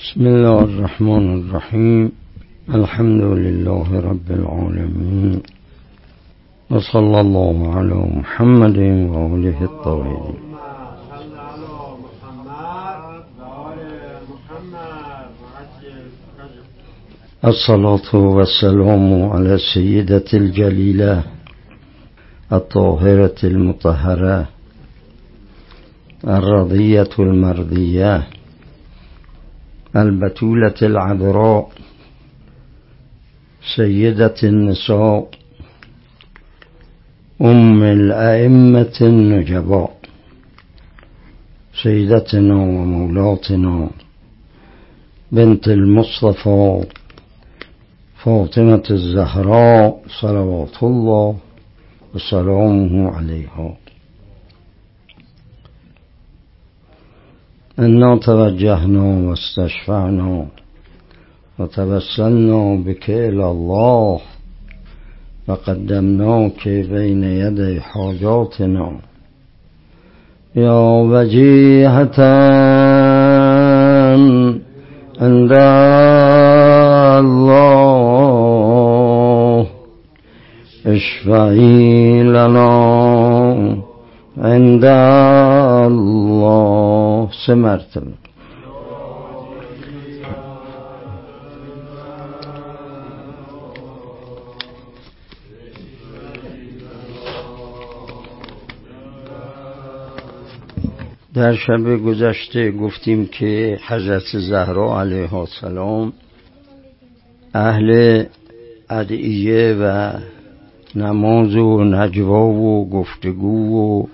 بسم الله الرحمن الرحيم. الحمد لله رب العالمين. وصلى الله على محمد وآله الطاهرين. الصلاة والسلام على سيدة الجليلة الطاهرة المطهرة الرضية المرضية البتولة العذراء سيدة النساء أم الأئمة النجباء سيدتنا ومولاتنا بنت المصطفى فاطمة الزهراء صلوات الله وسلامه عليها. إنا توجهنا واستشفعنا وتوسلنا بك إلى الله. وقدمناك بين يدي حاجاتنا. يا وجيهة عند الله اشفعي لنا عند الله سه مرتبه. در شب گذشته گفتیم که حضرت زهرا علیه السلام اهل ادعیه و نماز و نجوا و گفتگو و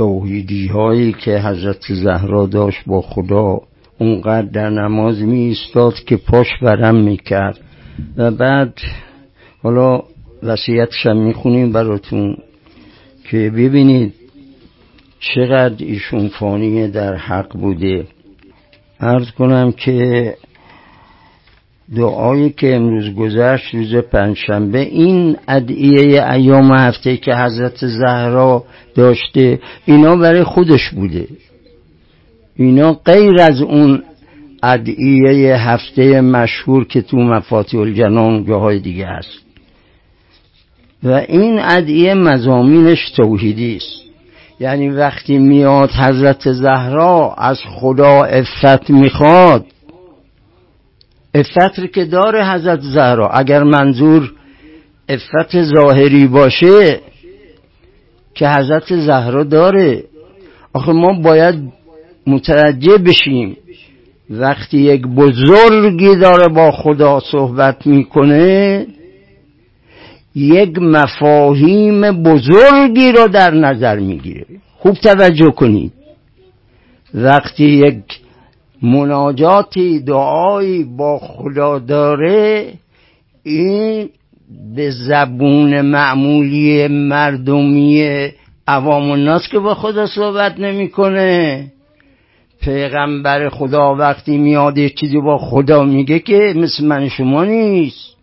توحیدی هایی که حضرت زهرا داشت با خدا اونقدر در نماز می ایستاد که پاش برم می کرد و بعد حالا وسیعتشم می خونیم براتون که ببینید چقدر ایشون فانی در حق بوده. عرض کنم که دعایی که امروز گذشت روز پنجشنبه این ادعیه ایام هفته که حضرت زهرا داشته اینا برای خودش بوده. اینا غیر از اون ادعیه هفته مشهور که تو مفاتیح الجنان جاهای دیگه هست. و این ادعیه مزامینش توحیدی است. یعنی وقتی میاد حضرت زهرا از خدا افت می‌خواد افت که داره حضرت زهرا. اگر منظور افت ظاهری باشه که حضرت زهرا داره. آخه ما باید متوجه بشیم. وقتی یک بزرگی داره با خدا صحبت می‌کنه یک مفاهیم بزرگی رو در نظر می‌گیره. خوب توجه کنید. وقتی یک مناجاتی دعایی با خدا داره این به زبون معمولی مردمی عوام الناس که با خدا صحبت نمی‌کنه. پیغمبر خدا وقتی میاد یه چیزی با خدا میگه که مثل من شما نیست.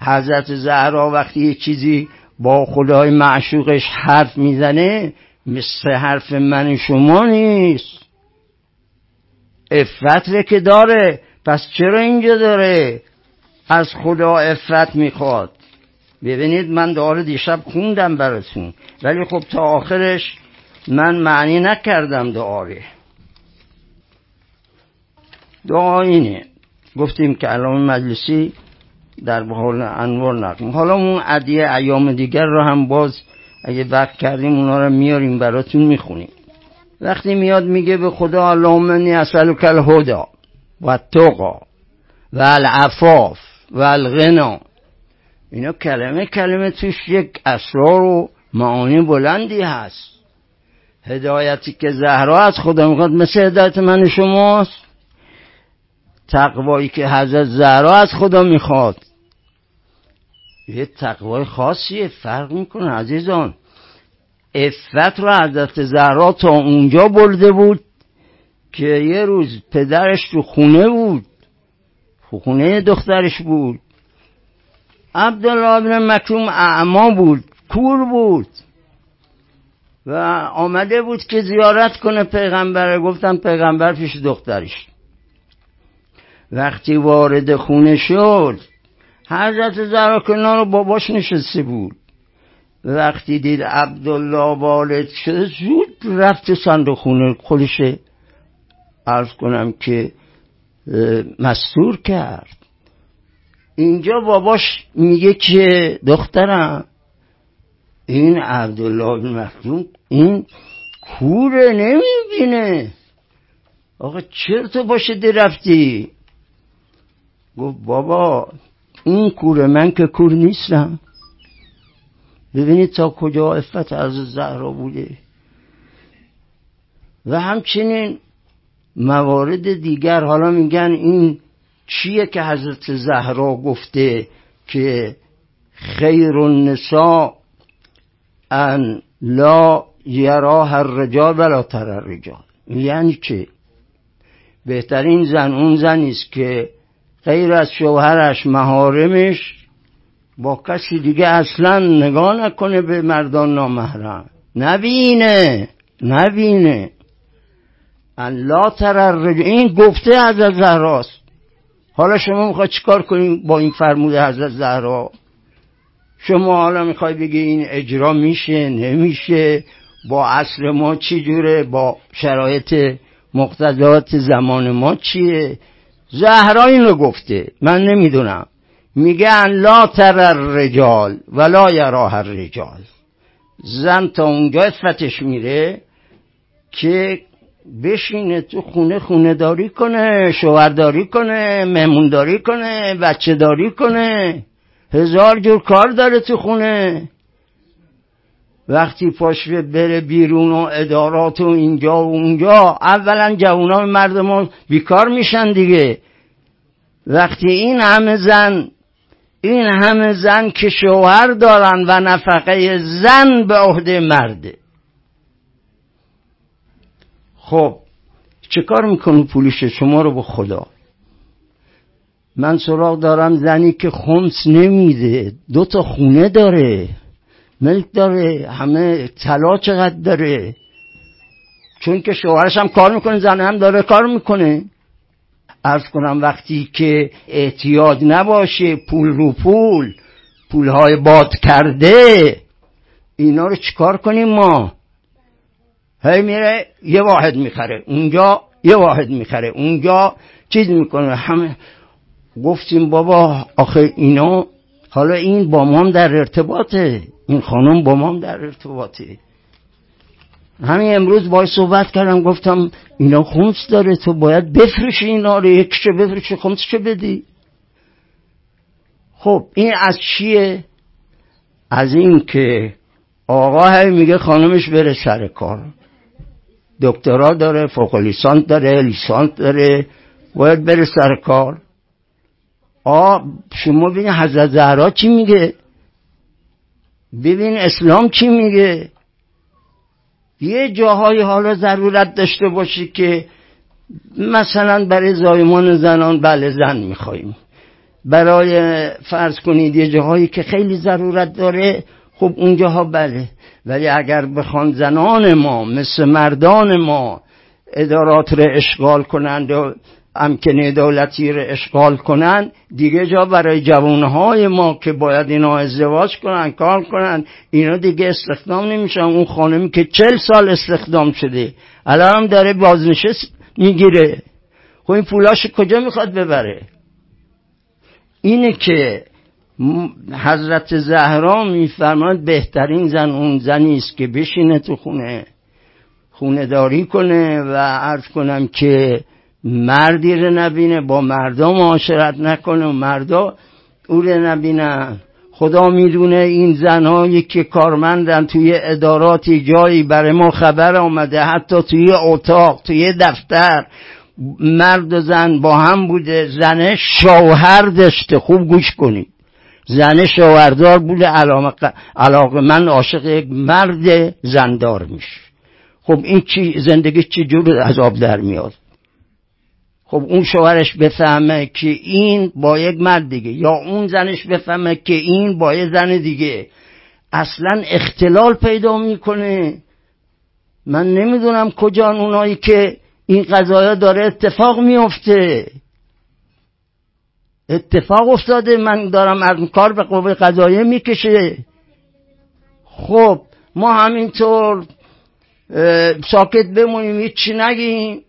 حضرت زهرا وقتی یه چیزی با خدای معشوقش حرف می‌زنه مثل حرف من شما نیست. افت که داره. پس چرا اینجا داره؟ از خدا افت می‌خواد. ببینید من دعا دیشب خوندم براتون. ولی خب تا آخرش من معنی نکردم دعاره دعا اینه. گفتیم که علامه مجلسی در حال انوار نقل حالا اون عدیه ایام دیگر رو هم باز اگه وقت کردیم اونا رو میاریم براتون می‌خونیم. وقتی میاد میگه به خدا اللهم انی اسالک الهدا و التقا و العفاف و الغنا اینا کلمه کلمه توش یک اسرار و معانی بلندی هست. هدایتی که زهرا از خدا می‌خواد مثل هدایت من شماست. تقوایی که حضرت زهرا از خدا می‌خواد. یه تقوای خاصیه فرق می‌کنه عزیزان. افت رو حضرت زهرا تا اونجا برده بود که یه روز پدرش تو خونه بود. خونه دخترش بود. عبدالله بن مکروم اعما بود کور بود. و آمده بود که زیارت کنه پیغمبر. گفتم پیغمبر پیش دخترش. وقتی وارد خونه شد حضرت زهرا کنار باباش نشسته بود. وقتی دید عبدالله والد شده زود رفت صندوق خونه خودش عرض کنم که مستور کرد. اینجا باباش میگه که دخترم این عبدالله بن مخدوم این کوره نمی‌بینه. آقا چرا تو باشه دی رفتی؟ گفت بابا این کوره من که کور نیستم. ببینید تا کجا افت از زهرا بوده. و همچنین موارد دیگر حالا میگن این چیه که حضرت زهرا گفته که خیر النساء ان لا یراه الرجال ولا تر الرجال. یعنی چه؟ بهترین زن اون زنی است که غیر از شوهرش مهارمش با کسی دیگه اصلا نگاه نکنه به مردان نامحرم. نبینه نبینه. لا تر این گفته حضرت زهراست. حالا شما می‌خوای چیکار کنیم با این فرموده حضرت زهرا؟ شما حالا می‌خوای بگی این اجرا میشه نمیشه؟ با اصل ما چی جوره؟ با شرایط مقتضات زمان ما چیه؟ زهرا این رو گفته. من نمی‌دونم. میگن لا تر الرجال ولا یراه الرجال. زن تا اونجا فتش میره که بشینه تو خونه خونه داری کنه شوهرداری کنه مهمونداری کنه بچه داری کنه. هزار جور کار داره تو خونه. وقتی پاشوه بره بیرون و ادارات و اینجا و اونجا اولا جوانان مردم بیکار میشن دیگه. وقتی این همه زن این همه زن که شوهر دارن و نفقه زن به عهده مرده خب چه کار می‌کنه پولیش شما رو به خدا؟ من سراغ دارم زنی که خمس نمیده دو تا خونه داره ملک داره همه طلا چقدر داره؟ چون که شوهرش هم کار می‌کنه زن هم داره کار می‌کنه. ارز کنم وقتی که اعتیاد نباشه پول رو پول پولهای باد کرده اینا رو چیکار کنیم ما؟ هی میره یه واحد می‌خره اونجا یه واحد می‌خره اونجا چیز می‌کنه همه گفتیم بابا آخه اینا حالا این با ما در ارتباطه این خانم با ما در ارتباطه. همین امروز باید صحبت کردم گفتم اینا خمس داره تو باید بفروشی اینا رو یکیشو بفروشی خمسشو بدی؟ خب این از چیه؟ از این که آقا میگه خانمش بره سر کار. دکترا داره فوق لیسانس داره لیسانس داره باید بره سر کار. آ شما ببین حضرت زهرا چی میگه؟ ببین اسلام چی میگه؟ یه جاهای حالا ضرورت داشته باشی که مثلا برای زایمان زنان بله زن میخواییم برای فرض کنید یه جاهایی که خیلی ضرورت داره خب اونجاها بله. ولی اگر بخوان زنان ما مثل مردان ما ادارات رو اشغال کنند و امکنه دولتی رو اشغال کنند دیگه جا برای جوانهای ما که باید اینا ازدواج کنن کار کنن اینا دیگه استخدام نمیشن. اون خانمی که چل سال استخدام شده الان هم داره بازنشست می‌گیره. خب این پولاش کجا می‌خواد ببره؟ اینه که حضرت زهرا میفرماد بهترین زن اون زنی است که بشینه تو خونه خونه داری کنه و عرض کنم که مردی رو نبینه با مردم معاشرت نکنه و مردا او رو نبینن خدا می‌دونه این زنهایی که کارمندن توی اداراتی جایی برای ما خبر آمده حتی توی اتاق توی دفتر. مرد و زن با هم بوده زنه شوهر داشته. خوب گوش کنید. زنه شوهردار بوده علاقه من عاشق یک مرد زندار میشه. خب این چی زندگی چی جور عذاب در میاد؟ خب اون شوهرش بفهمه که این با یک مرد دیگه یا اون زنش بفهمه که این با یک زن دیگه. اصلا اختلال پیدا می‌کنه. من نمی‌دونم کجا اونایی که این قضایا داره اتفاق میفته اتفاق افتاده من دارم از کار به قوه قضایه می‌کشه. خب ما همینطور ساکت بمونیم هیچی نگیم.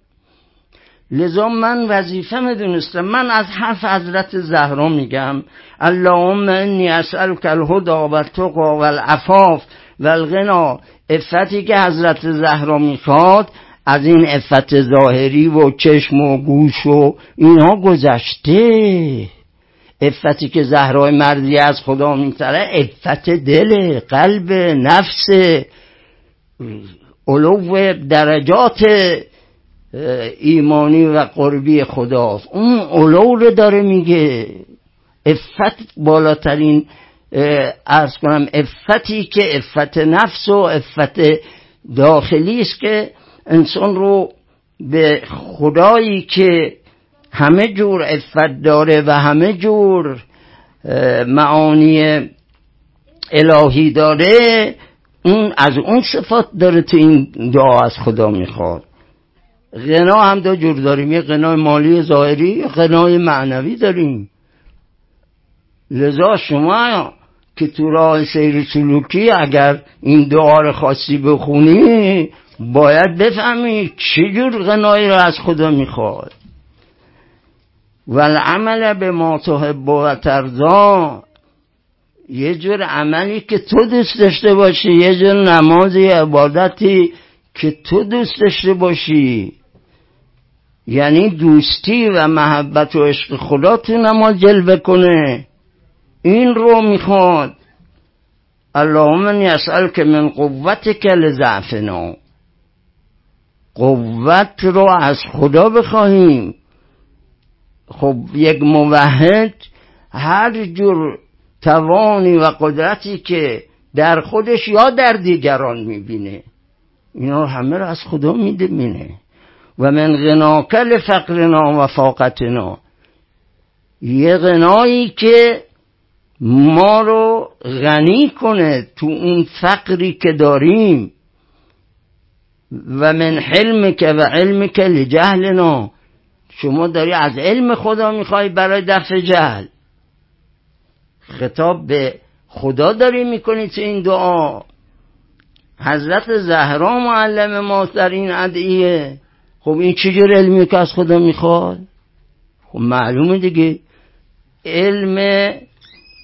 لذا من وظیفه می‌دونستم. من از حرف حضرت زهرا میگم. اللهم انی اسألک الهدا و التقا و العفاف و الغنا افتی که حضرت زهرا می‌خواد از این افت ظاهری و چشم و گوش و اینها گذشته. افتی که زهرای مرزی از خدا میتره افت دل قلب نفس علو درجات ایمانی و قربی خداست. اون علو داره میگه. افت بالاترین ارز کنم افتی که افت نفس و افت داخلی است که انسان رو به خدایی که همه جور افت داره و همه جور معانی الهی داره اون از اون صفات داره تو این دعا از خدا می‌خواد. غنا هم دو جور داریم. یه غنای مالی ظاهری یه غنای معنوی داریم. لذا شما که تو راه سیر سلوکی اگر این دعا رو خاصی بخونی باید بفهمی چه جور غنایی رو از خدا می‌خواد و العمل به ما تحب و یه جور عملی که تو دوست داشته باشی یه جور نمازی عبادتی که تو دوست داشته باشی. یعنی دوستی و محبت و عشق خدا تو نماز جلوه کنه. این رو می‌خواد. اللهم که من قوتک لضعفنا. قوت رو از خدا بخواهیم. خب یک موحد هر جور توانی و قدرتی که در خودش یا در دیگران می‌بینه. اینا همه رو از خدا میده و من غناکل فقرنا و فاقتنا. یه غنایی که ما رو غنی کنه تو اون فقری که داریم. و من حلم که و علم که لجهلنا. شما داری از علم خدا می‌خوای برای دفع جهل. خطاب به خدا داری می‌کنی تو این دعا. حضرت زهرا معلم ما در این ادعیه. خب این چجور علمی که از خدا می‌خواد؟ خب معلومه دیگه. علم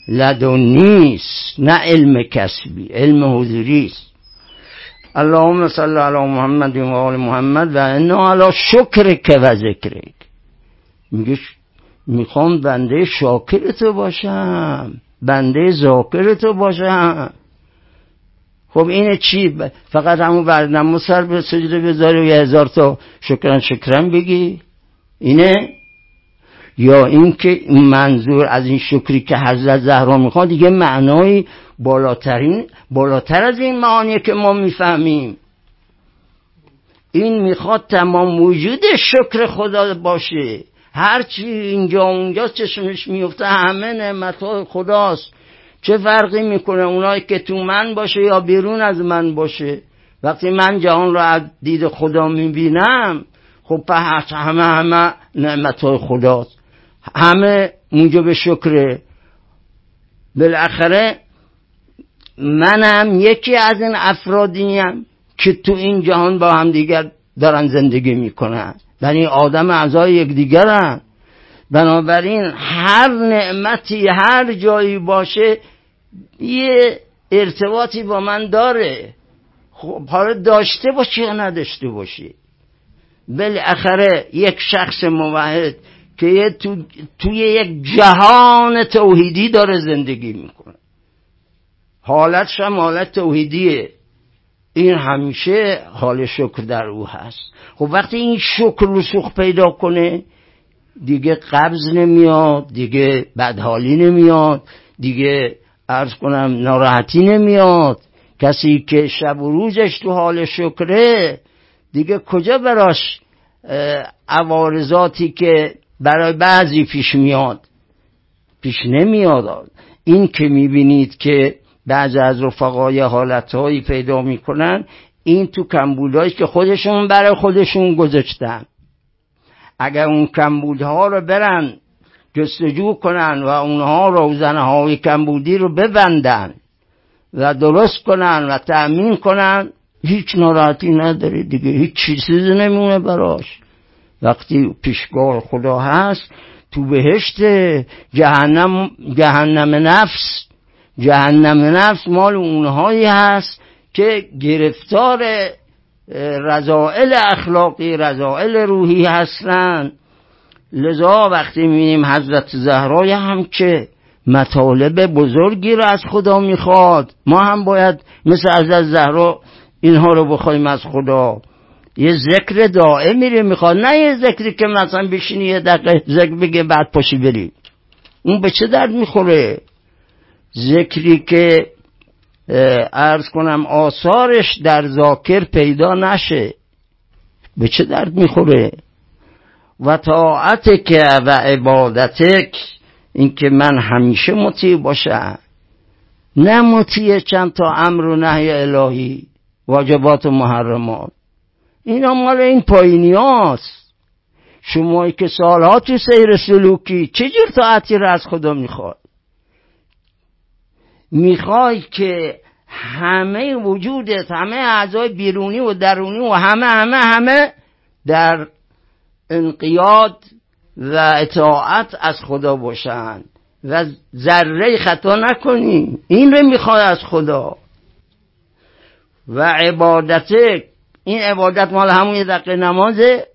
لدنیست نه علم کسبی علم حضوری اللهم صل علی محمد و آل محمد و انا علی شکرک و ذکرک. میگه می‌خوام بنده شاکر تو باشم بنده ذاکر تو باشم. خب اینه چی؟ فقط همون برنامه سر به سجده بذاری و یه هزار تا شکران شکران بگی. اینه؟ یا اینکه منظور از این شکری که حضرت زهرا می‌خواد دیگه معنای بالاترین بالاتر از این معانی که ما می‌فهمیم. این می‌خواد تمام وجود شکر خدا باشه. هرچی اینجا اونجا چشمش میفته همه نعمت های خداست. چه فرقی می‌کنه اونایی که تو من باشه یا بیرون از من باشه؟ وقتی من جهان رو از دید خدا می‌بینم خب به همه همه نعمت های خداست. همه به شکره. بالاخره منم یکی از این افرادیم که تو این جهان با هم دیگر دارن زندگی می‌کنن. یعنی آدم اعضای یکدیگرن. بنابراین هر نعمتی هر جایی باشه یه ارتباطی با من داره. خب حالا داشته باشی یا نداشته باشی؟ بالاخره یک شخص موحد که تو، توی یک جهان توحیدی داره زندگی می‌کنه. حالتش هم حالت توحیدیه. این همیشه حال شکر در او هست. خب وقتی این شکر رسوخ پیدا کنه دیگه قبض نمیاد دیگه بدحالی نمیاد دیگه ارز کنم ناراحتی نمیاد. کسی که شب و روزش تو حال شکره دیگه کجا براش عوارضاتی که برای بعضی پیش میاد؟ پیش نمیاد. این که می‌بینید که بعض از رفقای حالتهایی پیدا می‌کنن این تو کمبودهایی که خودشون برای خودشون گذاشتن. اگر اون کمبودها رو برن جستجو کنن و اونها روزنه های کمبودی رو ببندن و درست کنن و تأمین کنن. هیچ ناراحتی نداره دیگه هیچ چیزی نمیونه براش. وقتی پیشگاه خدا هست تو بهشت جهنم جهنم نفس جهنم نفس مال اونهایی هست که گرفتار رضائل اخلاقی رضائل روحی هستند لذا وقتی می‌بینیم حضرت زهرای هم که مطالب بزرگی رو از خدا می‌خواد ما هم باید مثل حضرت زهرا اینها رو بخوایم از خدا. یه ذکر دائمی رو می‌خواد نه یه ذکری که مثلا بشینی یه دقیقه ذکر بگه بعد پاشی بری. اون به چه درد می‌خوره؟ ذکری که ارز کنم آثارش در ذاکر پیدا نشه. به چه درد می‌خوره؟ و طاعتک و عبادتک اینکه من همیشه مطیع باشم. نه مطیع چند تا امر و نهی الهی واجبات و محرمات. اینا مال این پایینی هاست. شمایی که سالها تو سیر سلوکی چجور طاعتی را از خدا می‌خواد می‌خوای که همه وجودت همه اعضای بیرونی و درونی و همه همه همه در انقیاد و اطاعت از خدا باشند و ذره خطا نکنی. این رو می‌خواد از خدا. و عبادت این عبادت مال همون یه دقیقه نمازه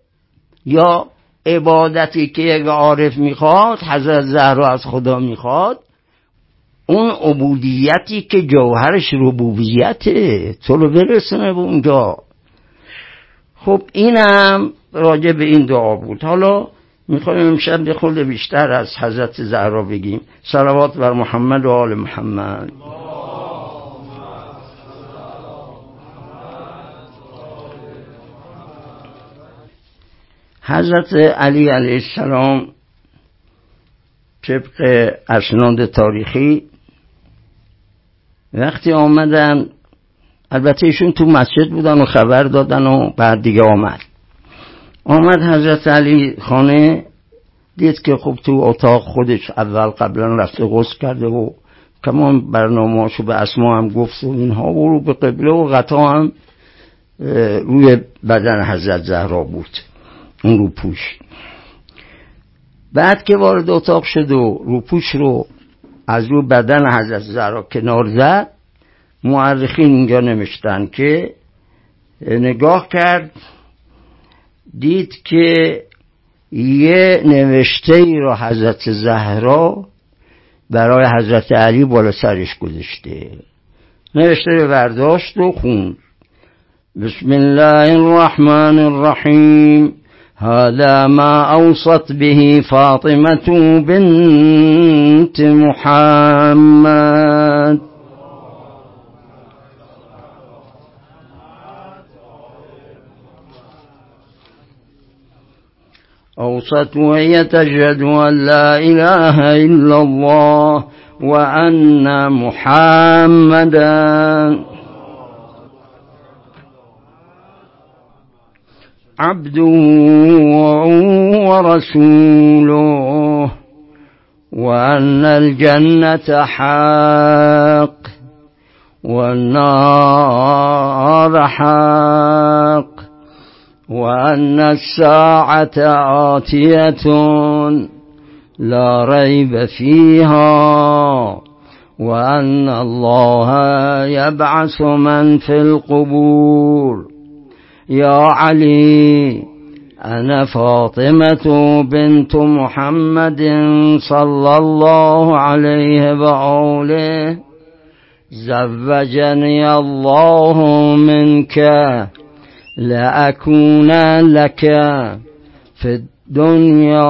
یا عبادتی که یک عارف می‌خواد حضرت زهرا از خدا می‌خواد اون عبودیتی که جوهرش ربوبیته. تو رو برسونه به اونجا. خب اینم راجع به این دعا بود. حالا می‌خوایم امشب به خود بیشتر از حضرت زهرا بگیم. صلوات بر محمد و آل محمد. حضرت علی علیه السلام طبق اسناد تاریخی وقتی آمدن البته ایشون تو مسجد بودن و خبر دادن و بعد دیگه آمد. آمد حضرت علی خانه دید که خب تو اتاق خودش اول قبلا رفته غسل کرده و کمان برنامهاشو به اسما هم گفت و اینها و رو به قبله و غطا هم روی بدن حضرت زهرا بود. اون رو پوش. بعد که وارد اتاق شد و روپوش رو از رو بدن حضرت زهرا کنار زد معرخین اینجا نوشتن که نگاه کرد دید که یه نوشته ای رو حضرت زهرا برای حضرت علی بالا سرش گذاشته. نوشته رو برداشت و خوند. بسم الله الرحمن الرحیم. هذا ما أوصت به فاطمة بنت محمد. أوصت وهي تشهد أن لا إله إلا الله وأن محمدا. عبده ورسوله وأن الجنة حق والنار حق. وأن الساعة آتية لا ريب فيها وأن الله يبعث من في القبور. يا علي أنا فاطمة بنت محمد صلى الله عليه وآله. زوجني الله منك لأكون لك في الدنيا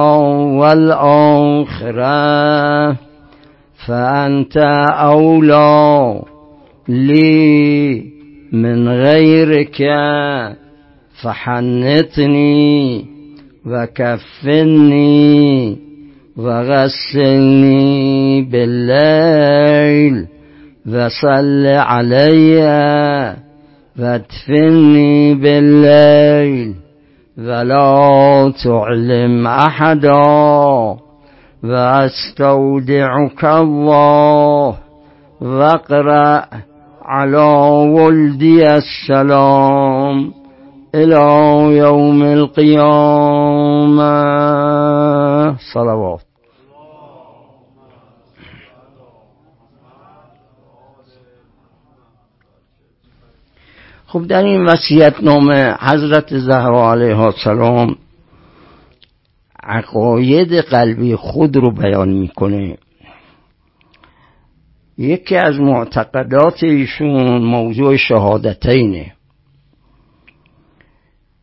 والآخرة فأنت أولى لي من غيرك فحنتني وكفني وغسلني بالليل وصل علي وادفني بالليل ولا تعلم أحدا وأستودعك الله واقرأ على ولدي السلام إلى يوم القيامة. صلوات. خب در این وصیت نامه حضرت زهرا علیه السلام عقاید قلبی خود رو بیان می‌کنه. یکی از معتقدات ایشون موضوع شهادتینه.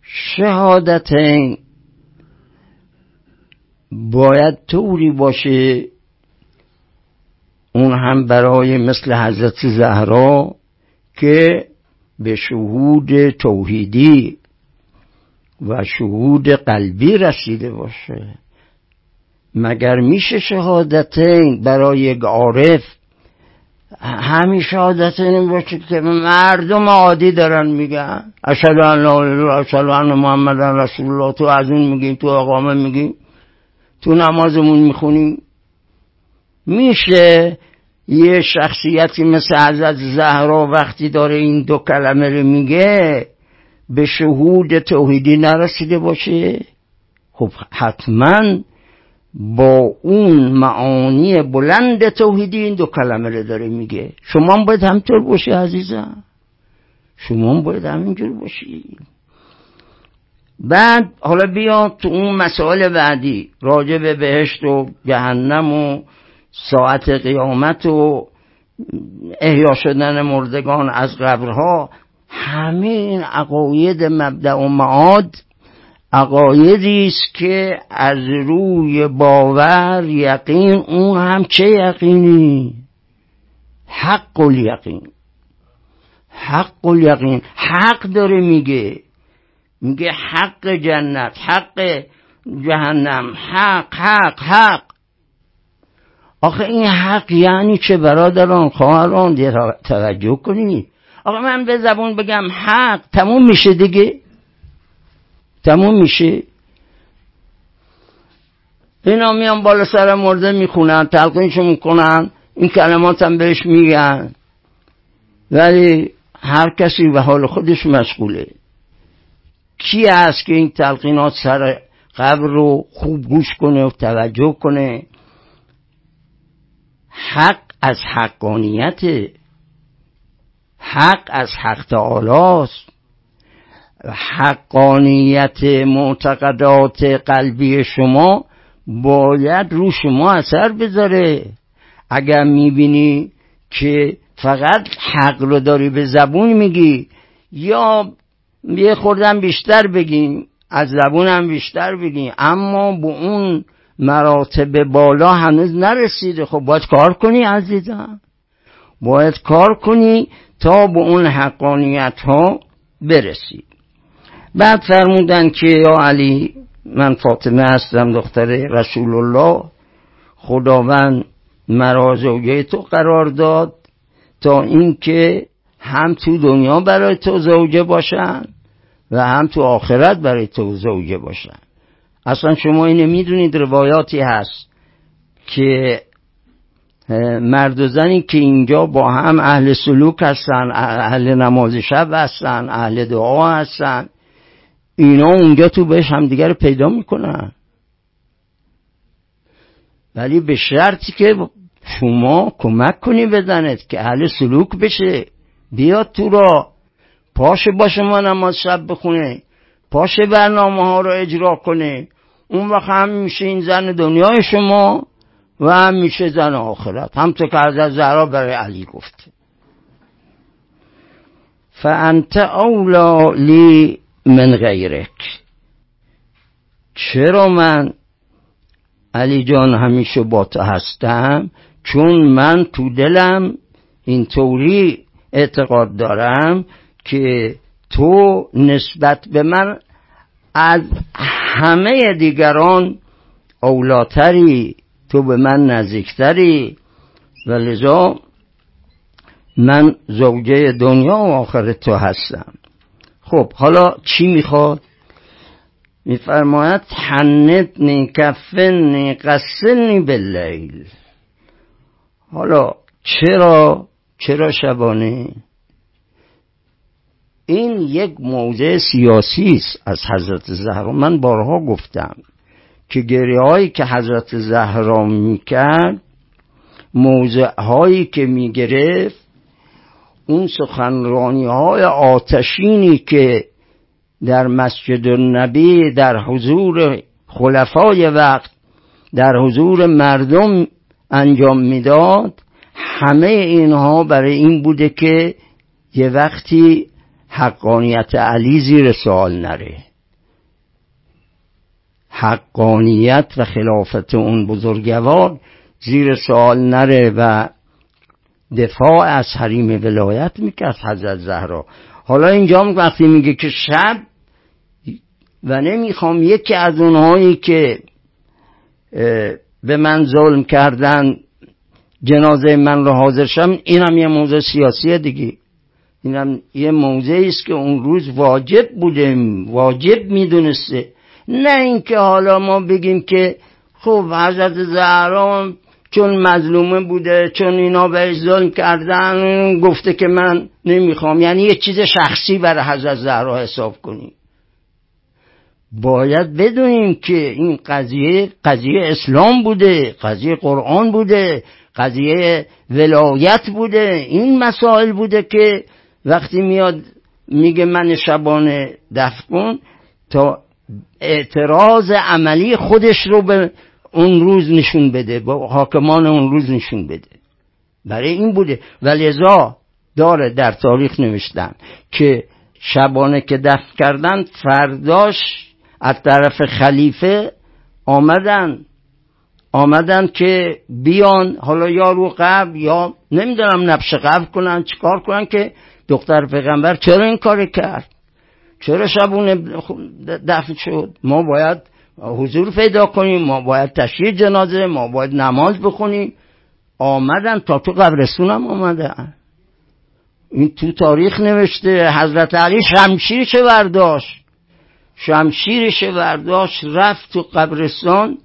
شهادتین باید طوری باشه اون هم برای مثل حضرت زهرا که به شهود توحیدی و شهود قلبی رسیده باشه. مگر میشه شهادتین برای یک عارف؟ همین شهادتین باشه که مردم عادی دارن میگن. اشهد ان لا اله ان محمد رسول الله تو از اون میگیم تو اقامه میگیم تو نمازمون می‌خونیم میشه یه شخصیتی مثل حضرت زهرا وقتی داره این دو کلمه رو میگه به شهود توحیدی نرسیده باشه؟ خب حتما با اون معانی بلند توحیدی این دو کلمه رو داره میگه. شما باید همطور باشی عزیزم. شما باید همینجور باشی. بعد حالا بیا تو اون مسائل بعدی راجع به بهشت و جهنم و ساعت قیامت و احیا شدن مردگان از قبرها همین عقاید مبدع و معاد عقایدی است که از روی باور یقین اون هم چه یقینی؟ حق الیقین. حق الیقین. حق داره میگه. میگه حق جنت حق جهنم. حق حق حق. آخه این حق یعنی چه برادران خواهران توجه کنید آقا من به زبون بگم حق تموم میشه دیگه. تموم میشه. اینا میان بالا سر مرده می‌خونن تلقینشو می‌کنن این کلمات هم بهش میگن. ولی هر کسی به حال خودش مشغوله. کی هست که این تلقینات سر قبر رو خوب گوش کنه و توجه کنه؟ حق از حقانیت حق از حق تعالی حقانیت معتقدات قلبی شما باید رو شما اثر بذاره. اگر می‌بینی که فقط حق رو داری به زبون میگی یا یه خوردن بیشتر بگیم از زبونم بیشتر بگیم اما به اون مراتب بالا هنوز نرسیده. خب باید کار کنی عزیزم. باید کار کنی تا به اون حقانیت ها برسی. بعد فرمودن که یا علی من فاطمه هستم دختر رسول الله خداوند مرا تو قرار داد تا اینکه هم تو دنیا برای تو زوجه باشن و هم تو آخرت برای تو زوجه باشن. اصلا شما اینه می‌دونید روایاتی هست که مرد و زنی که اینجا با هم اهل سلوک هستن اهل نماز شب هستن اهل دعا هستن اینا اونجا تو بهش همدیگر پیدا می‌کنن. ولی به شرطی که شما کمک کنی بزنید که اهل سلوک بشه. بیاد تو را. پاشه با شما نماز شب بخونه. پاشه برنامه ها رو اجرا کنه. اون وقت هم میشه این زن دنیای شما و هم میشه زن آخرت. همطور که از زهرا برای علی گفته فانت اولا لی من غیرک. چرا من علی جان همیشه با تو هستم؟ چون من تو دلم اینطوری اعتقاد دارم که تو نسبت به من از همه دیگران اولاتری تو به من نزدیکتری. و لذا من زوجه دنیا و آخر تو هستم. خب حالا چی می‌خواد؟ میفرماید حنتنی کفنی قسنی باللیل. حالا چرا؟ چرا شبانه؟ این یک موضع سیاسی است از حضرت زهرا. من بارها گفتم که گریه هایی که حضرت زهرا می‌کرد موضع هایی که می‌گرفت اون سخنرانی های آتشینی که در مسجد النبی در حضور خلفای وقت در حضور مردم انجام می‌داد همه اینها برای این بوده که یه وقتی حقانیت علی زیر سوال نره. حقانیت و خلافت اون بزرگوار زیر سوال نره و دفاع از حریم ولایت می‌کرد حضرت زهرا. حالا اینجا وقتی میگه که شب و نمی‌خوام یکی از اونهایی که به من ظلم کردن جنازه من رو حاضر شم اینم یه موضوع سیاسی دیگه. اینم یه موضعی است که اون روز واجب بوده واجب می‌دونسته. نه اینکه حالا ما بگیم که خب حضرت زهرا چون مظلومه بوده چون اینا به ظلم کردن گفته که من نمی‌خوام. یعنی یه چیز شخصی برای حضرت زهرا حساب کنیم. باید بدونیم که این قضیه قضیه اسلام بوده قضیه قرآن بوده قضیه ولایت بوده. این مسائل بوده که وقتی میاد میگه من شبانه دفع کن تا اعتراض عملی خودش رو به اون روز نشون بده با حاکمان اون روز نشون بده. برای این بوده. و لذا داره در تاریخ نوشتن که شبانه که دفع کردن فرداش از طرف خلیفه آمدن. آمدن که بیان حالا یا رو قبل یا نمی‌دونم نبش قبل کنن چیکار کنن که دختر پیغمبر چرا این کار کرد؟ چرا شبونه دفع شد؟ ما باید حضور پیدا کنیم ما باید تشریح جنازه ما باید نماز بخونیم. آمدن تا تو قبرستون هم این تو تاریخ نوشته حضرت علی شمشیرش برداشت؟ شمشیرش برداشت؟ رفت تو قبرستان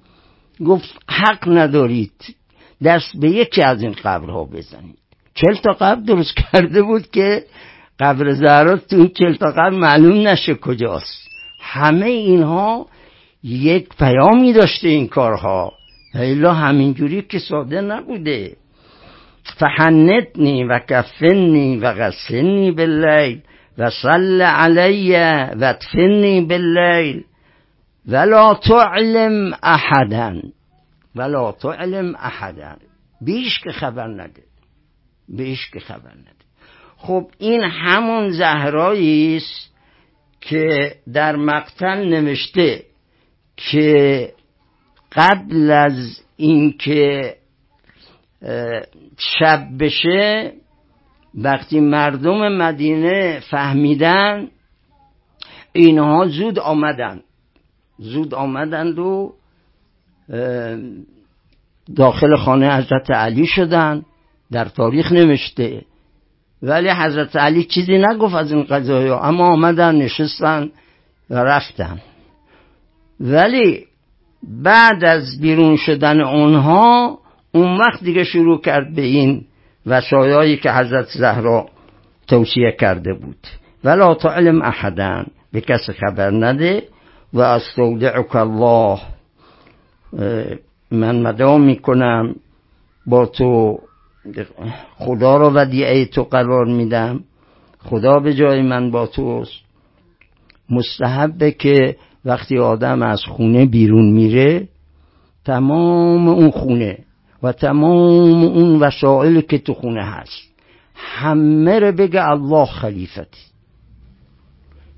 گفت حق ندارید دست به یکی از این قبرها بزنید. چل تا قبر درست کرده بود که قبر زهرا تو این چل تا قبر معلوم نشه کجاست. همه اینها یک پیامی داشته این کارها. ایلا همینجوری که ساده نبوده. فحنتنی و کفنی و غسنی باللیل و صل علی و ادفنی باللیل ولا تعلم احدا ولا تعلم احدا بیش که خبر نده. بیش که خبر نده. خب این همون زهرایی است که در مقتل نوشته که قبل از اینکه شب بشه وقتی مردم مدینه فهمیدن اینها زود آمدن. زود آمدند و داخل خانه حضرت علی شدن. در تاریخ نوشته. ولی حضرت علی چیزی نگفت از این قضایی اما آمدن نشستن و رفتن. ولی بعد از بیرون شدن اونها اون وقت دیگه شروع کرد به این وسایایی که حضرت زهرا توصیه کرده بود. ولا تعلم احدا به کسی خبر نده. و استودعک الله من مدام می‌کنم با تو خدا رو ودیعه تو قرار میدم. خدا به جای من با توست. مستحبه که وقتی آدم از خونه بیرون میره تمام اون خونه و تمام اون وسائل که تو خونه هست همه رو بگه الله خلیفتی.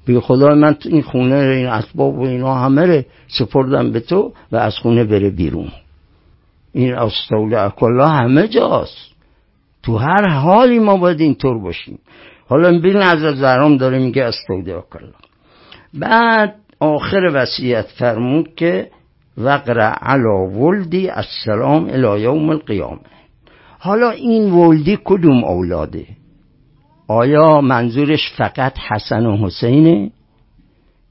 بگه خدا من این خونه این اسباب و اینا همه رو سپردم به تو و از خونه بره بیرون. این استوله کلا همه جاست. تو هر حالی ما باید اینطور باشیم. حالا ببین از زرام داره میگه استوله کلا. بعد آخر وصیت فرمود که وقر علا ولدی السلام الى یوم القیامه. حالا این ولدی کدوم اولاده؟ آیا منظورش فقط حسن و حسینه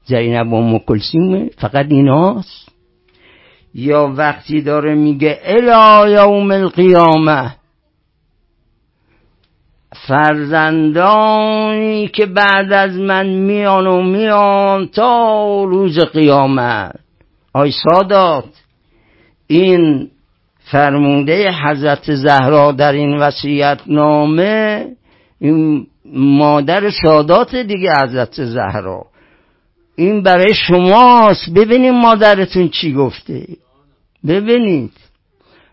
زینب و مکلسیمه فقط ایناست؟ یا وقتی داره میگه الی یوم القیامه فرزندانی که بعد از من میان و میان تا روز قیامت. آی سادات این فرموده حضرت زهرا در این وسیعت نامه این مادر سادات دیگه حضرت زهرا. این برای شماست. ببینید مادرتون چی گفته. ببینید.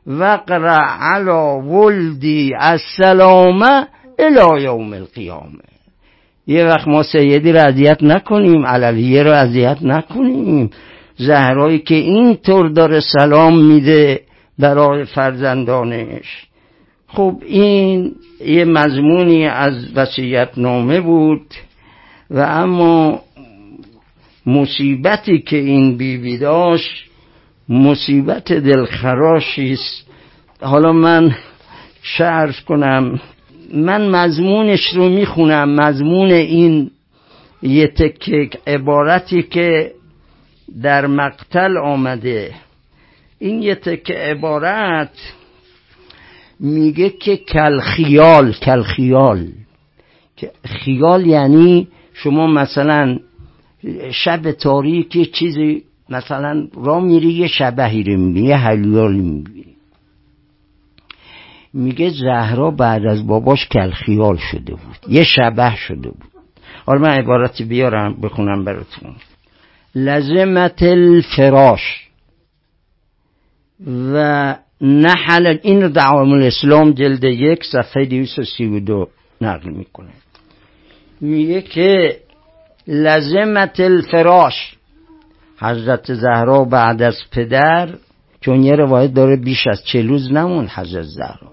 وقرع علا ولدی السلامه الى یوم القیامه. یه وقت ما سیدی رو اذیت نکنیم علویه رو اذیت نکنیم. زهرایی که اینطور داره سلام میده برای فرزندانش. خب این یه مضمونی از وسیعت نامه بود و اما مصیبتی که این بیبی داشت مصیبت دلخراشی است. حالا من چه کنم. من مضمونش رو می‌خونم. مضمون این یه تکه عبارتی که در مقتل آمده. این یه تکه عبارت میگه که کلخیال کلخیال. خیال یعنی شما مثلا شب تاریک چیزی مثلا را میری یه شبهی رو می‌بینی یه حلیالی می‌بینی. میگه زهرا بعد از باباش کلخیال شده بود. یه شبه شده بود. حالا من عبارتی بیارم بخونم براتون. لزمت الفراش و نحل این رو دعوام الاسلام جلد یک صفحه 232 نقل می‌کنه. میگه که لزمت الفراش حضرت زهرا بعد از پدر چون یه روایت داره بیش از چه روز نمون حضرت زهرا.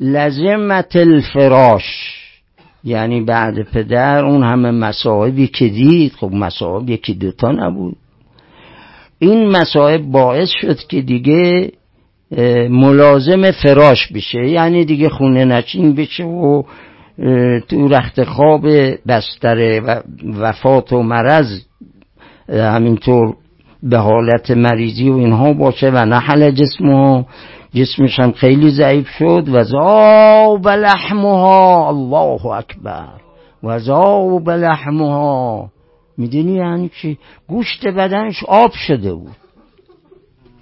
لزمت الفراش. یعنی بعد پدر اون همه مسائبی که دید. خب مسائب یکی دوتا نبود. این مسائب باعث شد که دیگه ملازم فراش بشه. یعنی دیگه خونه نچین بشه و تو رخت خواب بستر و وفات و مرض همینطور به حالت مریضی و اینها باشه و نحل جسمه جسمش هم خیلی ضعیف شد. و زاب لحمها. الله اکبر. و زاب لحمها. می‌دونی یعنی چی؟ گوشت بدنش آب شده بود.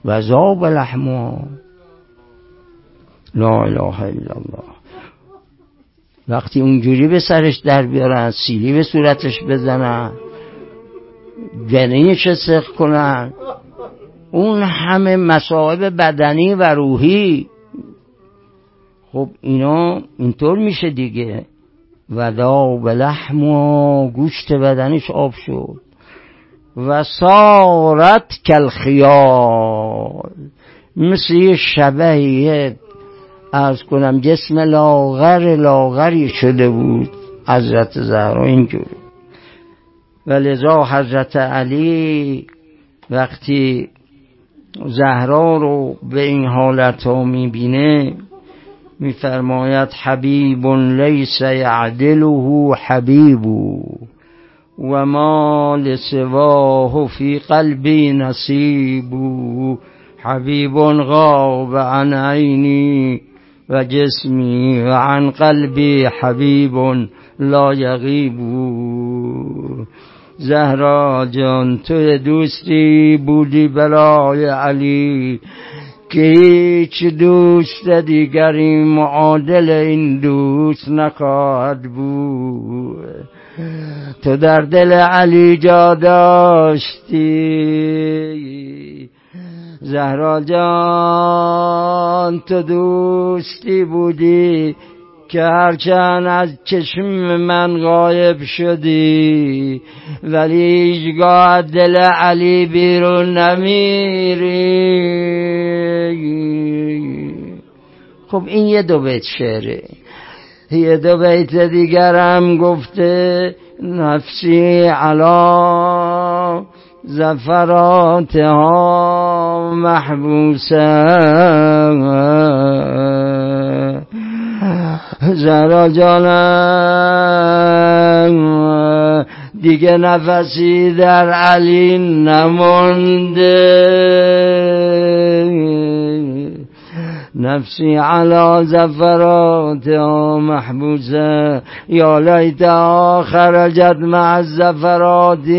و زاب لحمها. لا اله الا الله. وقتی اونجوری به سرش در بیارن سیلی به صورتش بزنن جنینش سخ کنن؟ اون همه مصائب بدنی و روحی. خب اینا اینطور میشه دیگه. و لحم و گوشت بدنش آب شد. و سارت کلخیال مثل یه شبهیه از کنم جسم لاغر لاغری شده بود. حضرت زهرا اینجور و لذا حضرت علی وقتی زهرا رو به این حالت ها می‌بینه میفرماید حبیب لیس یعدله حبیب و ما لسواه فی قلبی نصیب. حبیب غاب عن عینی و جسمی و عن قلبی حبیب لا یغیب. زهرا جان تو دوستی بودی برای علی که هیچ دوست دیگری معادل این دوست نخواهد بود. تو در دل علی جا داشتی. زهرا جان تو دوستی بودی که هرچند از چشم من غایب شدی ولی ایجگاه دل علی بیرون نمیری. خب این یه دو بیت شعره. یه دو بیت دیگرم گفته نفسی علا زفراتها محبوسه. زهرا جانم دیگه نفسی در علی نمونده. نفسی علا زفرات محبوسه. یا لیت خرجت مع الزفراتی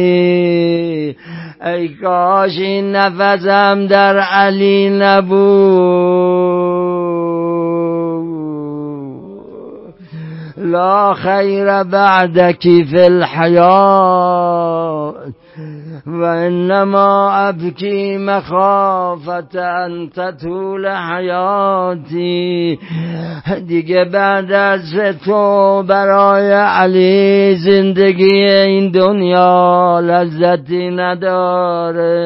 ای کاش این نفسم در علی نبود. لا خیر بعدك فی الحیات و انما ابکی مخافت ان تطول حیاتی. دیگه بعد از تو برای علی زندگی این دنیا لذتی نداره.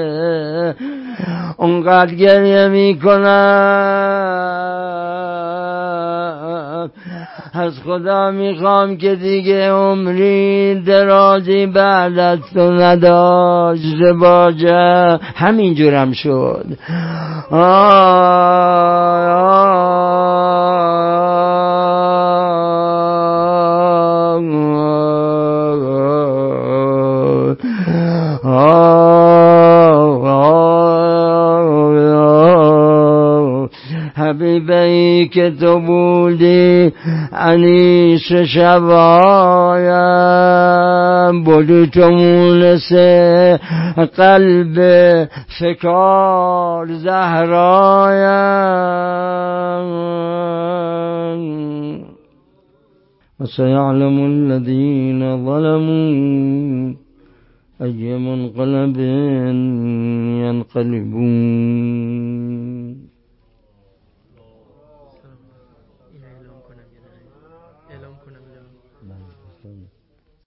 اونقدر گریه می‌کنم. از خدا می‌خوام که دیگه عمری درازی بعد از تو نداشته باشه همینجورم شد حبیبی که تو بيك تبودي أنيس شبايا بدتمونس قلب فكار زهرايا. وسيعلم الذين ظلموا أي منقلب ينقلبون.